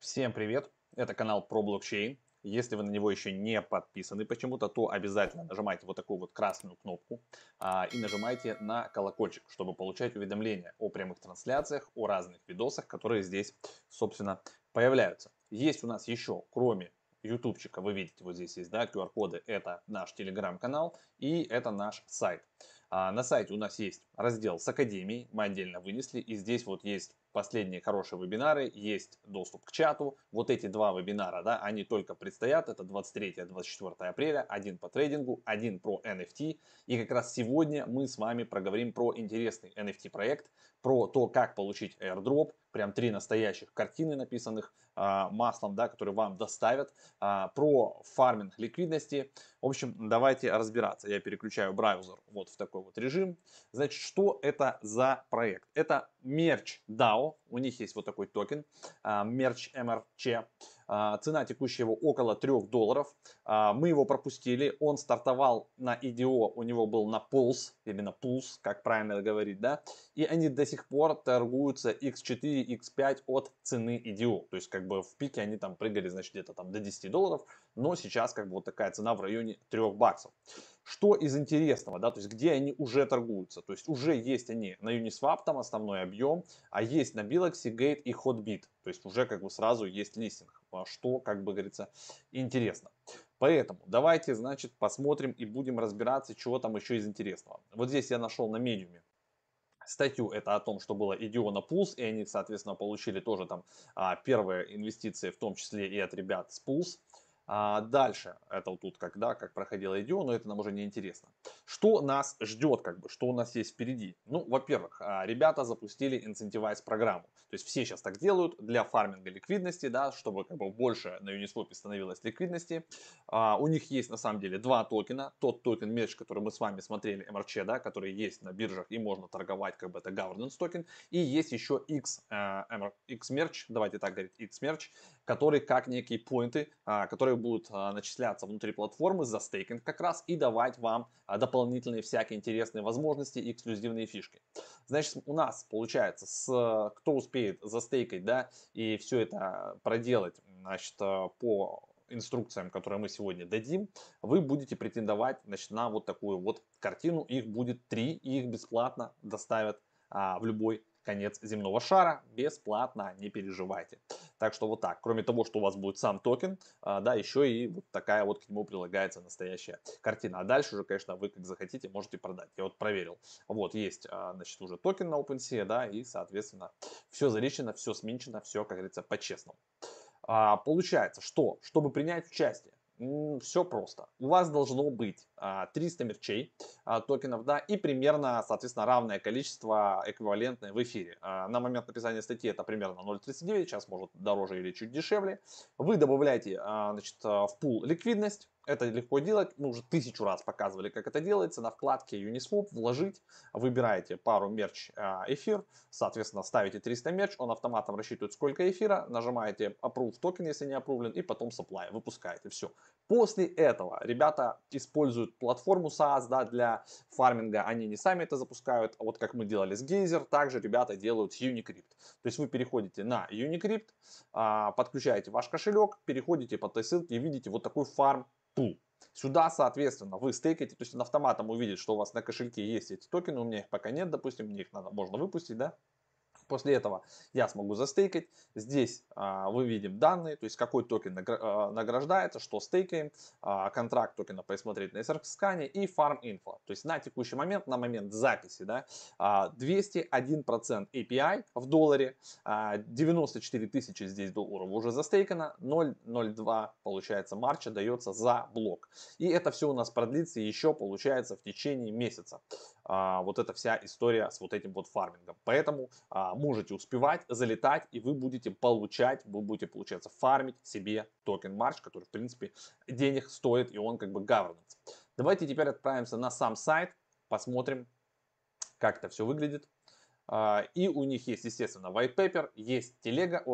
Всем привет! Это канал про блокчейн. Если вы на него еще не подписаны почему-то, то обязательно нажимайте вот такую вот красную кнопку а, и нажимайте на колокольчик, чтобы получать уведомления о прямых трансляциях, о разных видосах, которые здесь, собственно, появляются. Есть у нас еще, кроме ютубчика, вы видите, вот здесь есть, да, QR-коды, это наш телеграм-канал и это наш сайт. А, на сайте у нас есть раздел с академией, мы отдельно вынесли, и здесь вот есть последние хорошие вебинары, есть доступ к чату. Вот эти два вебинара, да, они только предстоят, это 23-24 апреля, один по трейдингу, один про NFT. И как раз сегодня мы с вами проговорим про интересный NFT проект, про то, как получить airdrop, прям три настоящих картины, написанных а, маслом, да, которые вам доставят, а, про фарминг ликвидности. В общем, давайте разбираться. Я переключаю браузер вот в такой вот режим. Значит, что это за проект? Это мерч DAO, у них есть вот такой токен, мерч MRC. А, цена текущего около 3 долларов. А, мы его пропустили. Он стартовал на IDO, у него был на Pulse, именно Pulse, как правильно говорить, да. И они до сих пор торгуются X4, X5 от цены IDO. То есть как бы в пике они там прыгали, значит, где-то там до 10 долларов. Но сейчас как бы вот такая цена в районе 3 баксов. Что из интересного, да, то есть где они уже торгуются, то есть уже есть они на Uniswap, там основной объем, а есть на Biloxi, Gate и Hotbit, то есть уже как бы сразу есть листинг, а что, как бы говорится, интересно. Поэтому давайте, значит, посмотрим и будем разбираться, чего там еще из интересного. Вот здесь я нашел на медиуме статью это о том, что было IDO на Pulse, и они, соответственно, получили тоже там а, первые инвестиции, в том числе и от ребят с Pulse. А дальше, это вот тут когда, как проходило IDO, но это нам уже не интересно. Что нас ждет, как бы, что у нас есть впереди? Ну, во-первых, а, ребята запустили Incentivize программу. То есть все сейчас так делают для фарминга ликвидности, да, чтобы как бы больше на Uniswap становилось ликвидности. А, у них есть на самом деле два токена. Тот токен Merch, который мы с вами смотрели, MRC, да, который есть на биржах и можно торговать, как бы это governance токен. И есть еще X, э, X Merch, давайте так говорить, X Merch, который как некие поинты, а, которые будут а, начисляться внутри платформы за стейкинг как раз и давать вам а, дополнительные всякие интересные возможности и эксклюзивные фишки. Значит, у нас получается, с, кто успеет застейкать, да, и все это проделать, значит, по инструкциям, которые мы сегодня дадим, вы будете претендовать значит, на вот такую вот картину. Их будет три, и их бесплатно доставят а, в любой конец земного шара бесплатно, не переживайте. Так что вот так. Кроме того, что у вас будет сам токен, а, да, еще и вот такая вот к нему прилагается настоящая картина. А дальше уже, конечно, вы как захотите, можете продать. Я вот проверил. Вот есть, а, значит, уже токен на OpenSea, да, и, соответственно, все заречено, все сменчено, все, как говорится, по-честному. А, получается, что, чтобы принять участие, все просто. У вас должно быть 300 а, мерчей а, токенов, да, и примерно, соответственно, равное количество эквивалентное в эфире. А, на момент написания статьи это примерно 0.39, сейчас может дороже или чуть дешевле. Вы добавляете, значит, в пул ликвидность, это легко делать, мы уже тысячу раз показывали, как это делается. На вкладке Uniswap вложить, выбираете пару мерч эфир, соответственно, ставите 300 мерч, он автоматом рассчитывает сколько эфира, нажимаете Approve токен, если не опрувлен, и потом Supply, выпускаете, все. После этого ребята используют платформу SaaS да, для фарминга, они не сами это запускают, а вот как мы делали с Geyser, также ребята делают с Unicrypt. То есть вы переходите на Unicrypt, а, подключаете ваш кошелек, переходите по той ссылке и видите вот такой фарм пул. Сюда, соответственно, вы стейкаете, то есть он автоматом увидит, что у вас на кошельке есть эти токены, у меня их пока нет, допустим, мне их надо, можно выпустить, да, После этого я смогу застейкать. Здесь а, мы видим данные, то есть какой токен а, награждается, что стейкаем, а, контракт токена посмотреть на SRX и Farm Info. То есть на текущий момент, на момент записи, да, 201% APY в долларе, 94 тысячи здесь долларов уже застейкано, 0,02 получается мерча дается за блок. И это все у нас продлится еще получается в течение месяца. Вот эта вся история с вот этим вот фармингом. Поэтому можете успевать, залетать, и вы будете получать, вы будете, получается, фармить себе токен March, который, в принципе, денег стоит, и он как бы governance. Давайте теперь отправимся на сам сайт, посмотрим, как это все выглядит. А, и у них есть, естественно, white paper, есть телега,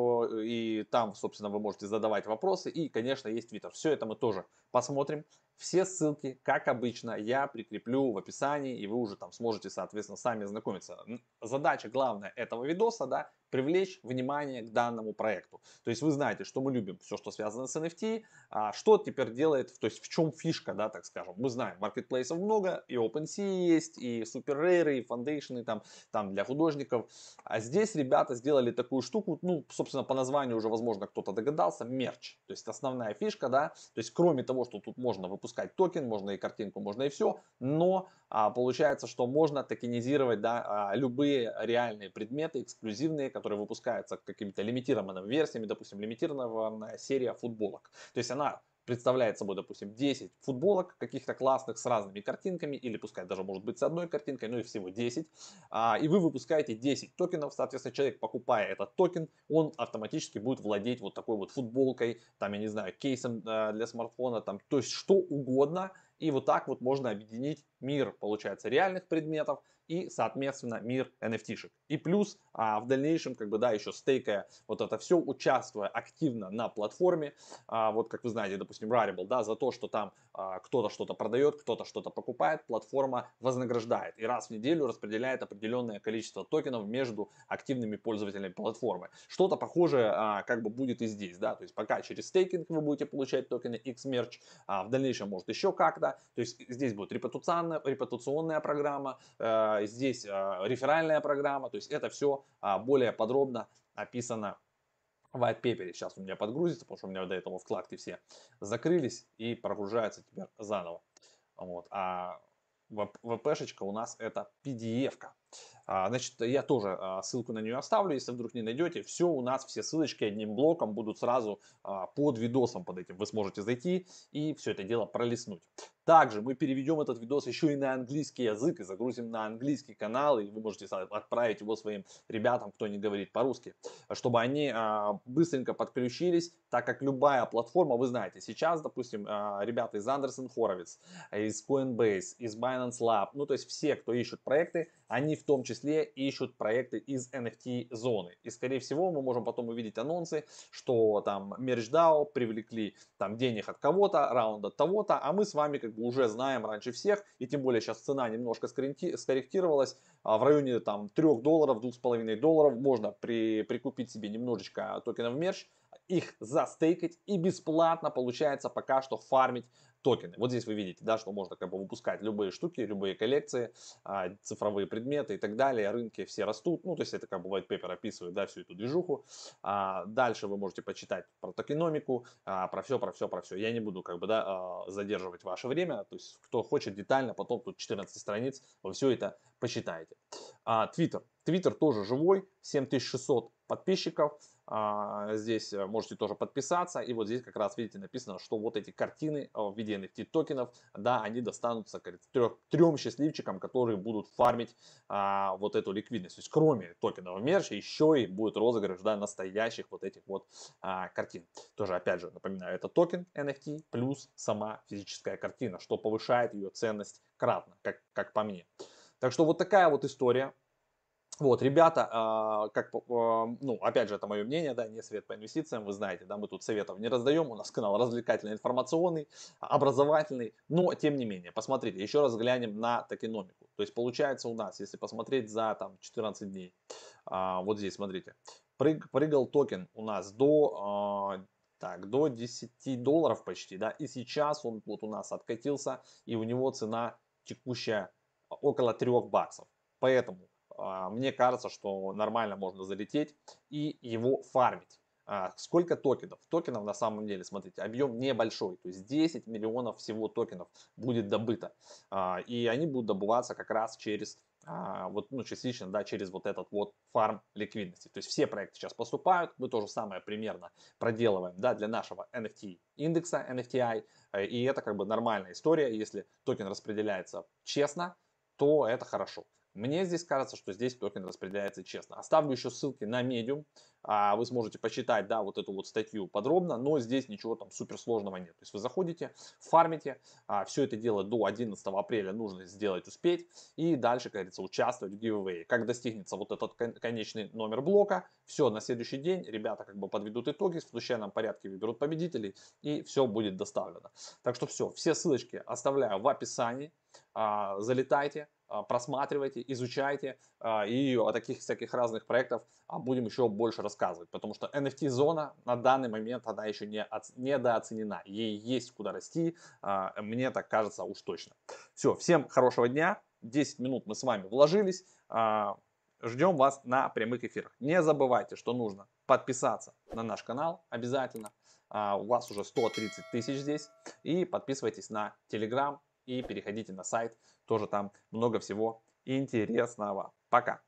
и там, собственно, вы можете задавать вопросы. И, конечно, есть Twitter. Все это мы тоже посмотрим Все ссылки, как обычно, я прикреплю в описании, и вы уже там сможете, соответственно, сами знакомиться. Задача главная этого видоса, да, привлечь внимание к данному проекту. То есть вы знаете, что мы любим все, что связано с NFT, а что теперь делает, то есть в чем фишка, да, так скажем. Мы знаем, маркетплейсов много, и OpenSea есть, и Super Rare, и Foundation, там, там для художников. А здесь ребята сделали такую штуку, ну, собственно, по названию уже, возможно, кто-то догадался, мерч. То есть основная фишка, да, то есть кроме того, что тут можно выпускать токен, можно и картинку, можно и все, но а, получается, что можно токенизировать, да, а, любые реальные предметы, эксклюзивные, которые выпускаются какими-то лимитированными версиями, допустим, лимитированная серия футболок. То есть она представляет собой, допустим, 10 футболок каких-то классных с разными картинками, или пускай даже может быть с одной картинкой, ну и всего 10, а, и вы выпускаете 10 токенов, соответственно, человек, покупая этот токен, он автоматически будет владеть вот такой вот футболкой, там, я не знаю, кейсом э, для смартфона, там, то есть что угодно, и вот так вот можно объединить мир, получается, реальных предметов и, соответственно, мир NFT-шек. И плюс а, в дальнейшем, как бы, да, еще стейкая вот это все, участвуя активно на платформе, а, вот как вы знаете, допустим, Rarible, да, за то, что там а, кто-то что-то продает, кто-то что-то покупает, платформа вознаграждает и раз в неделю распределяет определенное количество токенов между активными пользователями платформы. Что-то похожее а, как бы будет и здесь, да, то есть пока через стейкинг вы будете получать токены Xmerch, а в дальнейшем может еще как-то, то есть здесь будет репутационная, репутационная программа, а, здесь а, реферальная программа, то есть это все а, более подробно описано в white paper. Сейчас у меня подгрузится, потому что у меня до этого вкладки все закрылись и прогружаются теперь заново. Вот. А VP-шечка у нас это PDF-ка. А, значит, я тоже а, ссылку на нее оставлю, если вдруг не найдете. Все у нас, все ссылочки одним блоком будут сразу а, под видосом под этим. Вы сможете зайти и все это дело пролистнуть. Также мы переведем этот видос еще и на английский язык и загрузим на английский канал, и вы можете отправить его своим ребятам, кто не говорит по-русски, чтобы они быстренько подключились, так как любая платформа, вы знаете, сейчас, допустим, ребята из Anderson Horowitz, из Coinbase, из Binance Lab, ну то есть все, кто ищут проекты, они в том числе ищут проекты из NFT зоны. И скорее всего мы можем потом увидеть анонсы, что там MergeDAO привлекли там денег от кого-то, раунд от того-то, а мы с вами как бы уже знаем раньше всех, и тем более сейчас цена немножко скорректировалась, а в районе там 3 долларов, 2,5 долларов можно при, прикупить себе немножечко токенов мерч, их застейкать и бесплатно получается пока что фармить токены. Вот здесь вы видите, да, что можно как бы выпускать любые штуки, любые коллекции, а, цифровые предметы и так далее. Рынки все растут. Ну, то есть это как бы white paper описывает, да, всю эту движуху. А, дальше вы можете почитать про токеномику, а, про все, про все, про все. Я не буду как бы, да, задерживать ваше время. То есть кто хочет детально, потом тут 14 страниц, вы все это почитаете. Твиттер. Твиттер тоже живой, 7600 подписчиков. А, здесь э, можете тоже подписаться. И вот здесь как раз видите написано, что вот эти картины в виде NFT токенов, да, они достанутся трех, трем счастливчикам, которые будут фармить а, вот эту ликвидность. То есть кроме токенов мерча еще и будет розыгрыш да, настоящих вот этих вот а, картин. Тоже опять же напоминаю, это токен NFT плюс сама физическая картина, что повышает ее ценность кратно, как, как по мне. Так что вот такая вот история. Вот, ребята, э, как, э, ну, опять же, это мое мнение, да, не совет по инвестициям, вы знаете, да, мы тут советов не раздаем, у нас канал развлекательный, информационный, образовательный, но, тем не менее, посмотрите, еще раз глянем на токеномику. То есть, получается у нас, если посмотреть за, там, 14 дней, э, вот здесь, смотрите, прыг, прыгал токен у нас до, так, до 10 долларов почти, да, и сейчас он вот у нас откатился, и у него цена текущая около 3 баксов. Поэтому а, мне кажется, что нормально можно залететь и его фармить. А, сколько токенов? Токенов на самом деле, смотрите, объем небольшой, то есть 10 миллионов всего токенов будет добыто. А, и они будут добываться как раз через вот, ну, частично, да, через вот этот вот фарм ликвидности. То есть все проекты сейчас поступают, мы то же самое примерно проделываем, да, для нашего NFT индекса, NFTI, э, и это как бы нормальная история, если токен распределяется честно, то это хорошо. Мне здесь кажется, что здесь токен распределяется честно. Оставлю еще ссылки на Medium. А, вы сможете почитать, да, вот эту вот статью подробно, но здесь ничего там суперсложного нет. То есть вы заходите, фармите, а, все это дело до 11 апреля нужно сделать, успеть, и дальше, как говорится, участвовать в giveaway. Как достигнется вот этот конечный номер блока, все, на следующий день ребята как бы подведут итоги, в случайном порядке выберут победителей, и все будет доставлено. Так что все, все ссылочки оставляю в описании, а, залетайте, просматривайте, изучайте а, и о таких всяких разных проектах будем еще больше рассказывать, потому что NFT-зона на данный момент она еще не недооценена, ей есть куда расти, а, мне так кажется уж точно. Все, всем хорошего дня, 10 минут мы с вами вложились, ждем вас на прямых эфирах. Не забывайте, что нужно подписаться на наш канал обязательно, у вас уже 130 тысяч здесь, и подписывайтесь на Telegram и переходите на сайт тоже там много всего интересного. Пока!